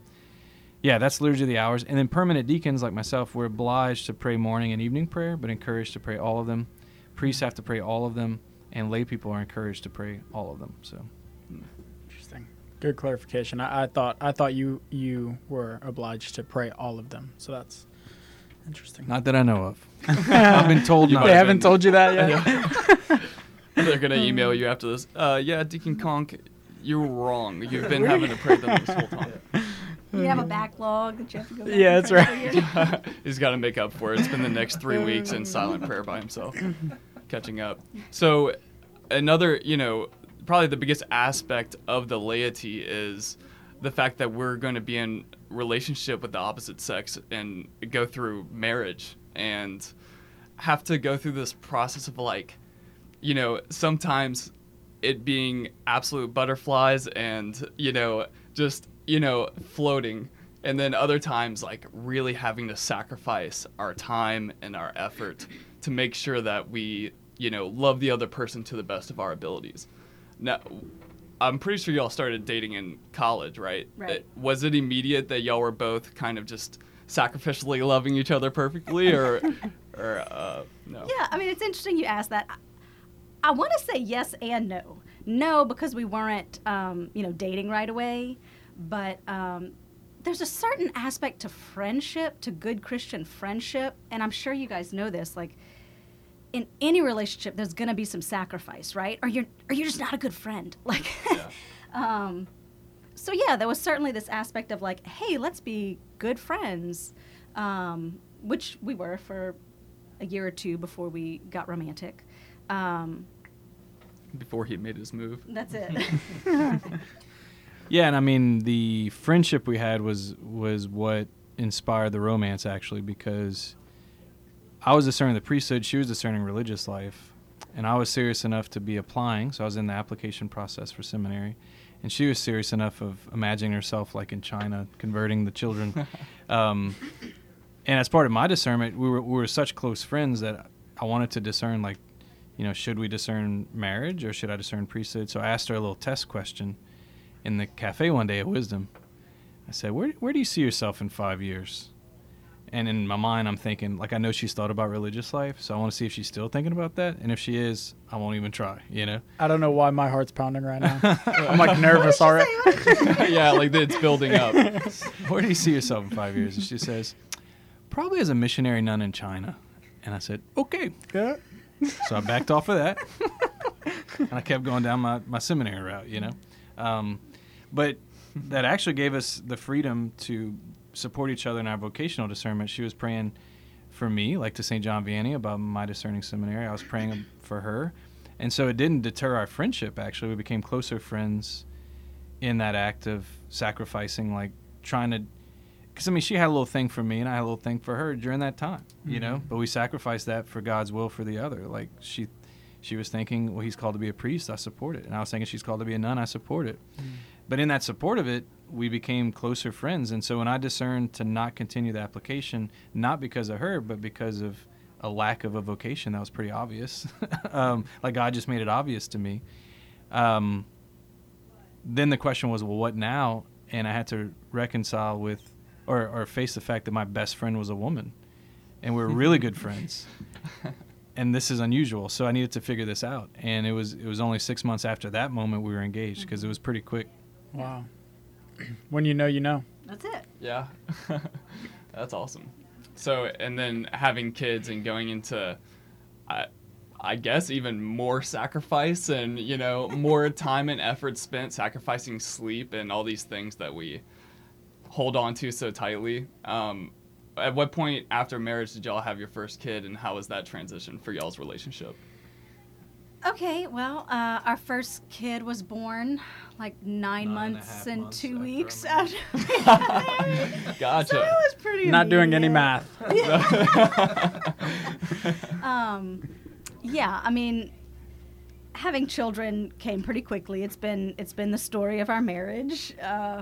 yeah, that's liturgy of the hours. And then permanent deacons like myself, we're obliged to pray morning and evening prayer, but encouraged to pray all of them. Priests have to pray all of them, and lay people are encouraged to pray all of them. So, Interesting. Good clarification. I, I thought I thought you you were obliged to pray all of them. So that's Interesting. Not that I know of. I've been told You not. They have haven't been- told you that yet. They're gonna um, email you after this. Uh, yeah, Deacon Conk, you're wrong. You've been having to pray them this whole time. You have a um, backlog that you have to go. Back Yeah, that's right. for you. He's got to make up for it. It's been the next three weeks in silent um. prayer by himself, catching up. So, another, you know, probably the biggest aspect of the laity is the fact that we're going to be in relationship with the opposite sex and go through marriage and have to go through this process of like, you know, sometimes it being absolute butterflies and you know just you know floating. And then other times like really having to sacrifice our time and our effort to make sure that we you know love the other person to the best of our abilities. Now i'm pretty sure y'all started dating in college right Right. It- was it immediate that y'all were both kind of just sacrificially loving each other perfectly or or uh no Yeah, I mean, it's interesting you asked that. I, I want to say yes and no. No, because we weren't, um, you know, dating right away. But um, there's a certain aspect to friendship, to good Christian friendship, and I'm sure you guys know this. Like, in any relationship, there's gonna be some sacrifice, right? Or you're, or you're just not a good friend. Like, um, so yeah, there was certainly this aspect of like, hey, let's be good friends, um, which we were for a year or two before we got romantic. Um, before he made his move that's it. Yeah, and I mean the friendship we had was was what inspired the romance actually because I was discerning the priesthood, she was discerning religious life, and I was serious enough to be applying, so I was in the application process for seminary, and she was serious enough of imagining herself like in China converting the children. um, and as part of my discernment, we were we were such close friends that I wanted to discern like, you know, should we discern marriage or should I discern priesthood? So I asked her a little test question in the cafe one day at Wisdom. I said, "Where where do you see yourself in five years?" And in my mind, I'm thinking like I know she's thought about religious life, so I want to see if she's still thinking about that. And if she is, I won't even try. You know. I don't know why my heart's pounding right now. I'm like nervous already. yeah like it's building up Where do you see yourself in five years? And she says, probably as a missionary nun in China. And I said, okay. Yeah. So I backed off of that, and I kept going down my, my seminary route, you know. Um, but that actually gave us the freedom to support each other in our vocational discernment. She was praying for me, like to St. John Vianney, about my discerning seminary. I was praying for her, and so it didn't deter our friendship. Actually, we became closer friends in that act of sacrificing, like trying to. Because I mean, she had a little thing for me, and I had a little thing for her during that time, you know. Mm-hmm. But we sacrificed that for God's will for the other. Like she, she was thinking, well, he's called to be a priest, I support it, and I was thinking she's called to be a nun, I support it. Mm. But in that support of it, we became closer friends. And so when I discerned to not continue the application, not because of her, but because of a lack of a vocation that was pretty obvious, um, like God just made it obvious to me. Um, then the question was, well, what now? And I had to reconcile with, or, or face the fact that my best friend was a woman, and we were really good friends. And this is unusual, so I needed to figure this out. And it was it was only six months after that moment we were engaged because it was pretty quick. Wow. When you know, you know. that's it. Yeah. That's awesome. So, and then having kids and going into, I, I guess, even more sacrifice and, you know, more time and effort spent sacrificing sleep and all these things that we hold on to so tightly. Um, at what point after marriage did y'all have your first kid and how was that transition for y'all's relationship? Okay, well, uh, our first kid was born like nine, Nine months half and months two after weeks our after we got married. So it was pretty. Not doing any immediate. math. um, yeah, I mean, having children came pretty quickly. It's been it's been the story of our marriage. Uh,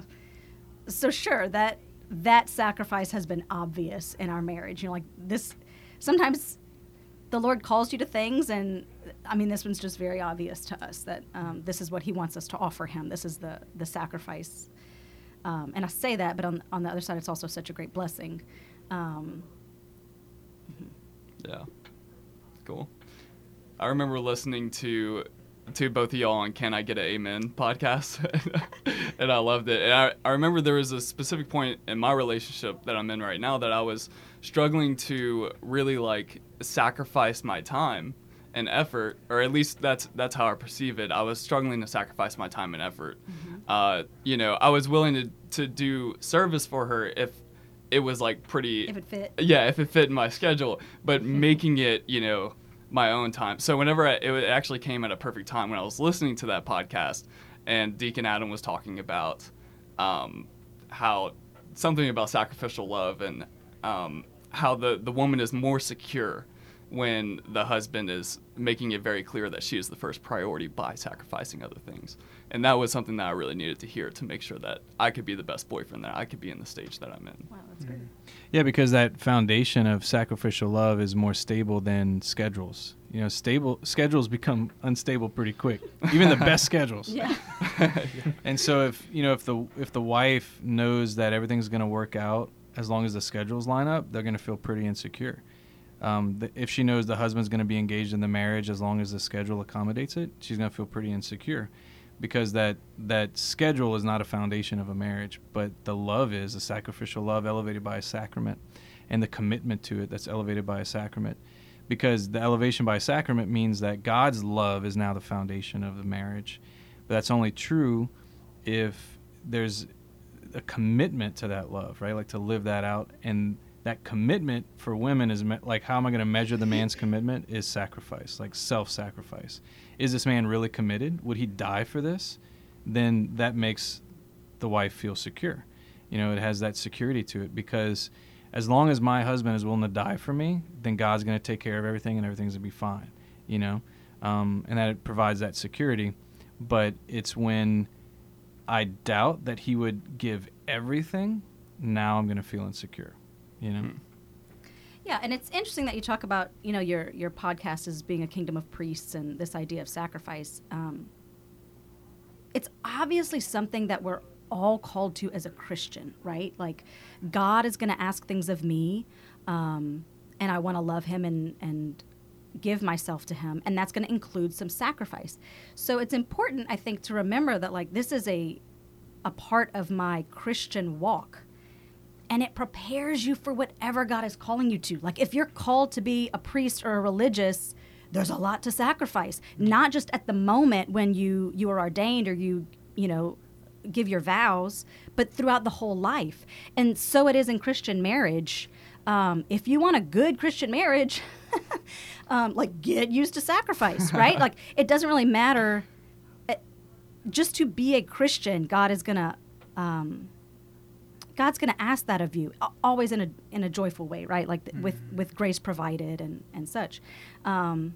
so sure that that sacrifice has been obvious in our marriage. You know, like this. Sometimes the Lord calls you to things, and I mean, this one's just very obvious to us that um, this is what He wants us to offer Him. This is the the sacrifice. Um, and I say that, but on on the other side, it's also such a great blessing. Um, Yeah. Cool. I remember listening to to both of y'all on Can I Get an Amen podcast, and I loved it. And I, I remember there was a specific point in my relationship that I'm in right now that I was struggling to really like sacrifice my time and effort, or at least that's that's how I perceive it. I was struggling to sacrifice my time and effort. Uh, you know, I was willing to to do service for her if it was like pretty If it fit. yeah if it fit in my schedule but making it you know my own time so whenever I, it actually came at a perfect time when i was listening to that podcast and deacon adam was talking about um, how something about sacrificial love and um, how the, the woman is more secure when the husband is making it very clear that she is the first priority by sacrificing other things. And that was something that I really needed to hear to make sure that I could be the best boyfriend that I could be in the stage that I'm in. Wow, that's great. Yeah, because that foundation of sacrificial love is more stable than schedules. You know, stable schedules become unstable pretty quick. Even the best schedules. Yeah. And so if you know if the if the wife knows that everything's going to work out as long as the schedules line up, they're going to feel pretty insecure. Um, th- if she knows the husband's going to be engaged in the marriage as long as the schedule accommodates it, she's going to feel pretty insecure because that that schedule is not a foundation of a marriage, but the love is a sacrificial love elevated by a sacrament, and the commitment to it that's elevated by a sacrament. Because the elevation by a sacrament means that God's love is now the foundation of the marriage, but that's only true if there's a commitment to that love, right? Like to live that out, and that commitment for women is me- like how am I going to measure the man's commitment? Is sacrifice, like self-sacrifice. Is this man really committed? Would he die for this? Then that makes the wife feel secure. You know, it has that security to it because as long as my husband is willing to die for me, then God's going to take care of everything and everything's going to be fine. You know, um, and that provides that security. But it's when I doubt that he would give everything. Now I'm going to feel insecure. You know. Yeah, and it's interesting that you talk about you know your your podcast as being a kingdom of priests and this idea of sacrifice. Um, it's obviously something that we're all called to as a Christian, right? Like God is going to ask things of me, um, and I want to love Him and and give myself to Him, and that's going to include some sacrifice. So it's important, I think, to remember that like this is a a part of my Christian walk and it prepares you for whatever God is calling you to. Like if you're called to be a priest or a religious, there's a lot to sacrifice. Not just at the moment when you you are ordained or you you know give your vows, but throughout the whole life. And so it is in Christian marriage. Um, if you want a good Christian marriage, um, like get used to sacrifice, right? like it doesn't really matter. Uh, Just to be a Christian, God is gonna um, God's going to ask that of you, always in a in a joyful way, right? Like th- with with grace provided and and such. Um,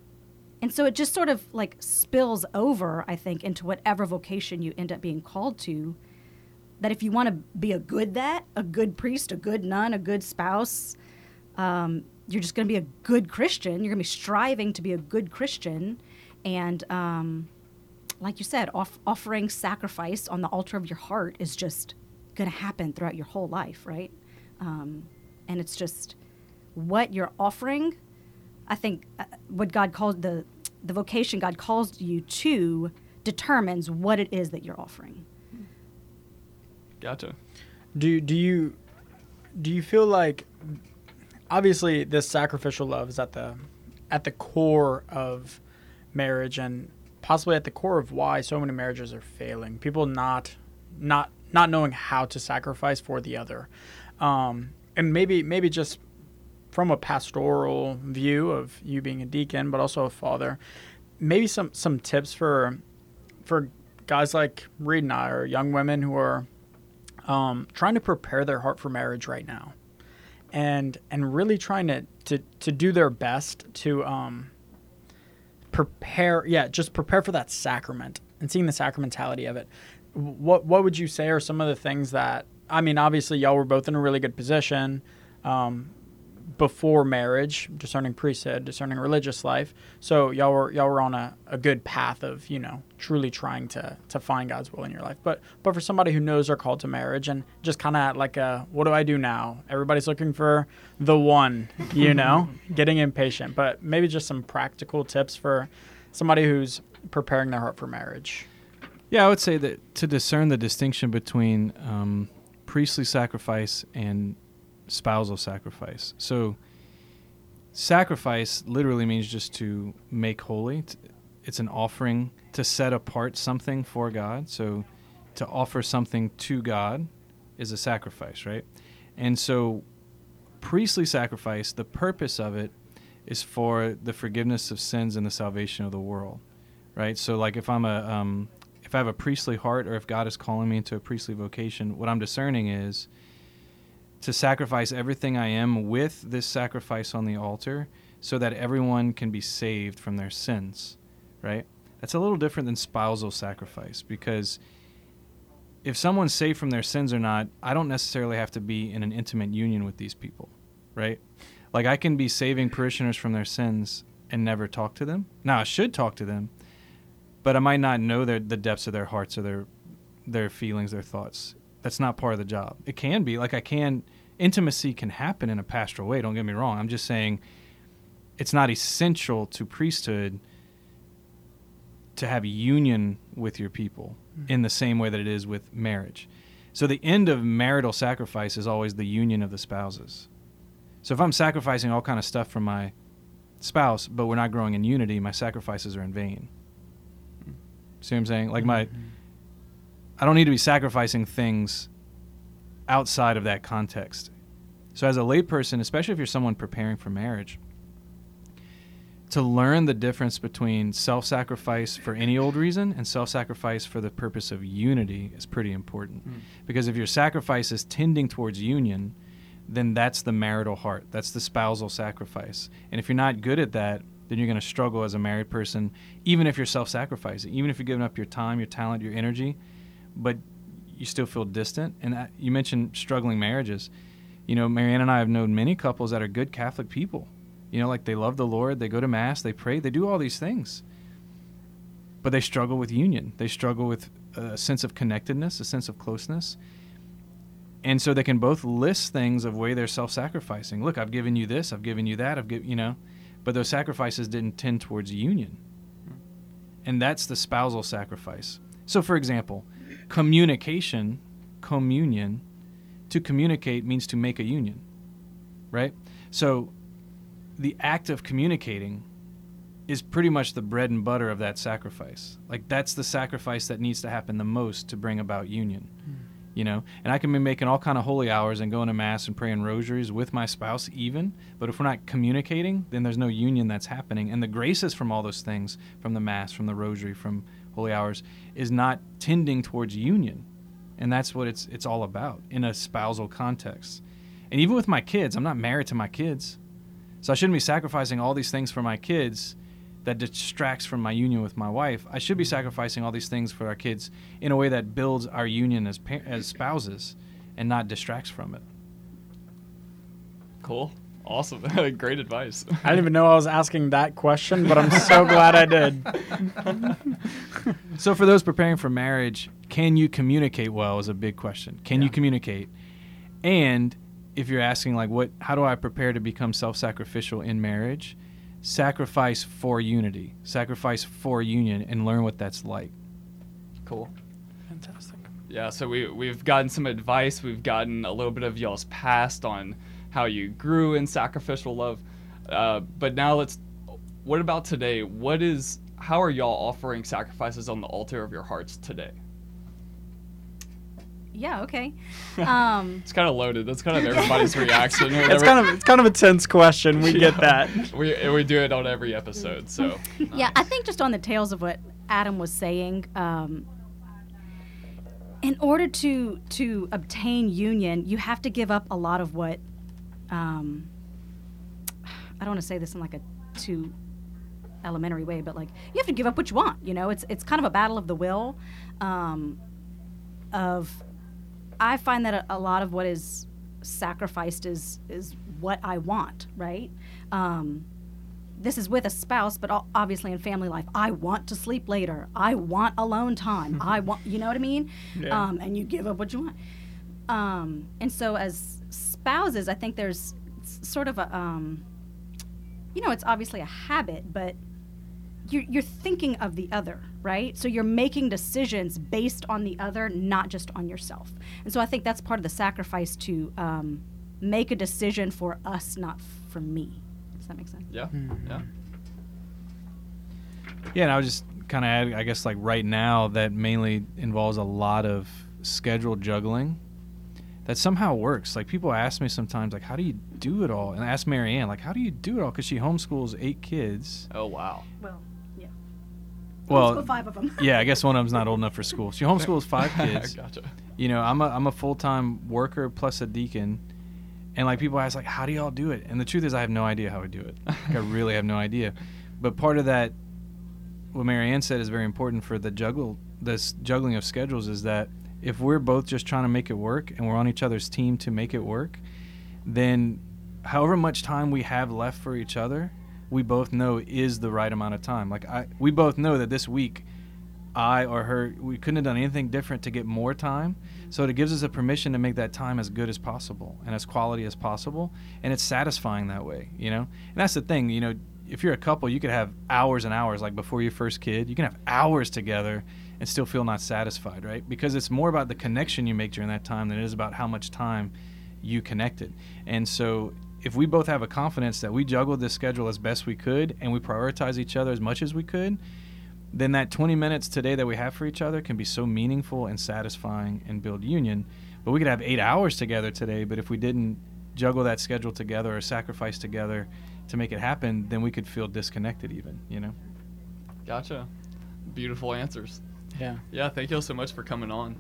and so it just sort of like spills over, I think, into whatever vocation you end up being called to. That if you want to be a good that, a good priest, a good nun, a good spouse, um, you're just going to be a good Christian. You're going to be striving to be a good Christian, and um, like you said, off- offering sacrifice on the altar of your heart is just going to happen throughout your whole life, right? Um, and it's just what you're offering. I think uh, what God calls the the vocation God calls you to determines what it is that you're offering. Gotcha. Do do you do you feel like obviously this sacrificial love is at the at the core of marriage and possibly at the core of why so many marriages are failing. People not not not knowing how to sacrifice for the other. Um, and maybe maybe just from a pastoral view of you being a deacon but also a father, maybe some some tips for for guys like Reed and I or young women who are um, trying to prepare their heart for marriage right now, and and really trying to to, to do their best to um, prepare. Yeah, just prepare for that sacrament and seeing the sacramentality of it. What what would you say are some of the things that I mean? Obviously, y'all were both in a really good position. Um, before marriage, discerning priesthood, discerning religious life. So y'all were y'all were on a, a good path of you know truly trying to to find God's will in your life. But but for somebody who knows they're called to marriage and just kind of like a what do I do now? Everybody's looking for the one, you know, getting impatient. But maybe just some practical tips for somebody who's preparing their heart for marriage? Yeah, I would say that to discern the distinction between um, priestly sacrifice and spousal sacrifice. So, sacrifice literally means just to make holy. It's an offering to set apart something for God. So, to offer something to God is a sacrifice, right? And so, priestly sacrifice, the purpose of it is for the forgiveness of sins and the salvation of the world, right? So, like if I'm a um, if I have a priestly heart or if God is calling me into a priestly vocation, what I'm discerning is to sacrifice everything I am with this sacrifice on the altar so that everyone can be saved from their sins, right? That's a little different than spousal sacrifice because if someone's saved from their sins or not, I don't necessarily have to be in an intimate union with these people, right? Like I can be saving parishioners from their sins and never talk to them. Now I should talk to them, but I might not know their, the depths of their hearts or their their feelings, their thoughts. That's not part of the job. It can be like I can intimacy can happen in a pastoral way. Don't get me wrong. I'm just saying it's not essential to priesthood to have union with your people mm-hmm. in the same way that it is with marriage. So the end of marital sacrifice is always the union of the spouses. So if I'm sacrificing all kind of stuff for my spouse, but we're not growing in unity, my sacrifices are in vain. See what I'm saying? Like my, mm-hmm. I don't need to be sacrificing things outside of that context. So as a layperson, especially if you're someone preparing for marriage, to learn the difference between self-sacrifice for any old reason and self-sacrifice for the purpose of unity is pretty important. Mm. Because if your sacrifice is tending towards union, then that's the marital heart. That's the spousal sacrifice. And if you're not good at that, then you're going to struggle as a married person, even if you're self sacrificing, even if you're giving up your time, your talent, your energy, but you still feel distant. And that, you mentioned struggling marriages. You know, Marianne and I have known many couples that are good Catholic people. You know, like they love the Lord, they go to Mass, they pray, they do all these things. But they struggle with union. They struggle with a sense of connectedness, a sense of closeness. And so they can both list things of way they're self sacrificing. Look, I've given you this, I've given you that, I've given, you know but those sacrifices didn't tend towards union. And that's the spousal sacrifice. So, for example, communication, communion, to communicate means to make a union, right? So, the act of communicating is pretty much the bread and butter of that sacrifice. Like, that's the sacrifice that needs to happen the most to bring about union. Mm you know? And i can be making all kind of holy hours and going to mass and praying rosaries with my spouse even but if we're not communicating then there's no union that's happening. And the graces from all those things from the mass from the rosary from holy hours is not tending towards union. And that's what it's it's all about in a spousal context. And even with my kids i'm not married to my kids. So i shouldn't be sacrificing all these things for my kids that distracts from my union with my wife. I should be sacrificing all these things for our kids in a way that builds our union as pa- as spouses and not distracts from it. Cool. Awesome. Great advice. I didn't even know I was asking that question, but I'm so glad I did. so for those preparing for marriage, can you communicate well is a big question. Can yeah. you communicate? And if you're asking like what how do I prepare to become self-sacrificial in marriage? Sacrifice for unity, sacrifice for union, and learn what that's like. Cool. Fantastic. Yeah, so we, we've gotten some advice. We've gotten a little bit of y'all's past on how you grew in sacrificial love. Uh, but now let's, what about today? What is, how are y'all offering sacrifices on the altar of your hearts today? Yeah, okay. Um, it's kind of loaded. That's kind of everybody's reaction. It's kind of it's kind of a tense question. We yeah. get that. We we do it on every episode. So yeah. I think just on the tails of what Adam was saying. Um, in order to to obtain union, you have to give up a lot of what. Um, I don't want to say this in like a too elementary way, but like you have to give up what you want. You know, it's it's kind of a battle of the will. Um, of I find that a, a, lot of what is sacrificed is is what I want, right? Um, this is with a spouse, but obviously in family life, I want to sleep later. I want alone time. I want, you know what I mean? Yeah. Um, and you give up what you want. Um, and so as spouses, I think there's sort of a, um, you know, it's obviously a habit, but you're, you're thinking of the other, right? So you're making decisions based on the other, not just on yourself. And so I think that's part of the sacrifice to um, make a decision for us, not for me. Does that make sense? Yeah. Yeah. Yeah, and I was just kind of add, I guess, like right now, that mainly involves a lot of schedule juggling. That somehow works. Like people ask me sometimes, like, how do you do it all? And I ask Marianne, like, how do you do it all? Because she homeschools eight kids. Oh wow. Well, yeah. Well, Homeschool five of 'em. yeah, I guess one of them's not old enough for school. She homeschools five kids. gotcha. You know, I'm a I'm a full time worker plus a deacon, and like people ask like, how do y'all do it? And the truth is, I have no idea how I do it. Like, I really have no idea. But part of that, what Marianne said is very important for the juggle this juggling of schedules is that if we're both just trying to make it work and we're on each other's team to make it work, then however much time we have left for each other, we both know is the right amount of time. Like I, we both know that this week, I or her, we couldn't have done anything different to get more time. So it gives us a permission to make that time as good as possible and as quality as possible, and it's satisfying that way, you know. And that's the thing, you know. If you're a couple, you could have hours and hours, like before your first kid, you can have hours together and still feel not satisfied, right? Because it's more about the connection you make during that time than it is about how much time you connected. And so if we both have a confidence that we juggled this schedule as best we could and we prioritize each other as much as we could, then that 20 minutes today that we have for each other can be so meaningful and satisfying and build union. But we could have eight hours together today, but if we didn't juggle that schedule together or sacrifice together to make it happen, then we could feel disconnected even, you know? Gotcha. Beautiful answers. Yeah. Yeah. Thank you all so much for coming on.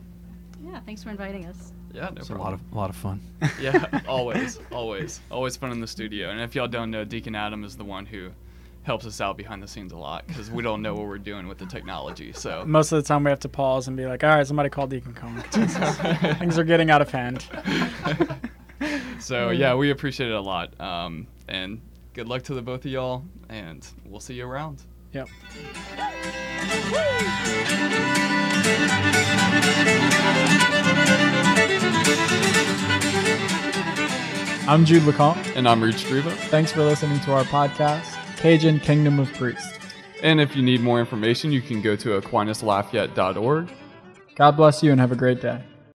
Yeah, thanks for inviting us. Yeah, no It's a lot of a lot of fun. yeah, always, always, always fun in the studio. And if y'all don't know, Deacon Adam is the one who helps us out behind the scenes a lot because we don't know what we're doing with the technology. So Most of the time, we have to pause and be like, "All right, somebody call Deacon Kong. Things are getting out of hand." so yeah, we appreciate it a lot. Um, and good luck to the both of y'all, and we'll see you around. Yep. I'm Jude LeComte. And I'm Reed Struva. Thanks for listening to our podcast, Cajun Kingdom of Priests. And if you need more information, you can go to aquinaslafayette.org. God bless you and have a great day.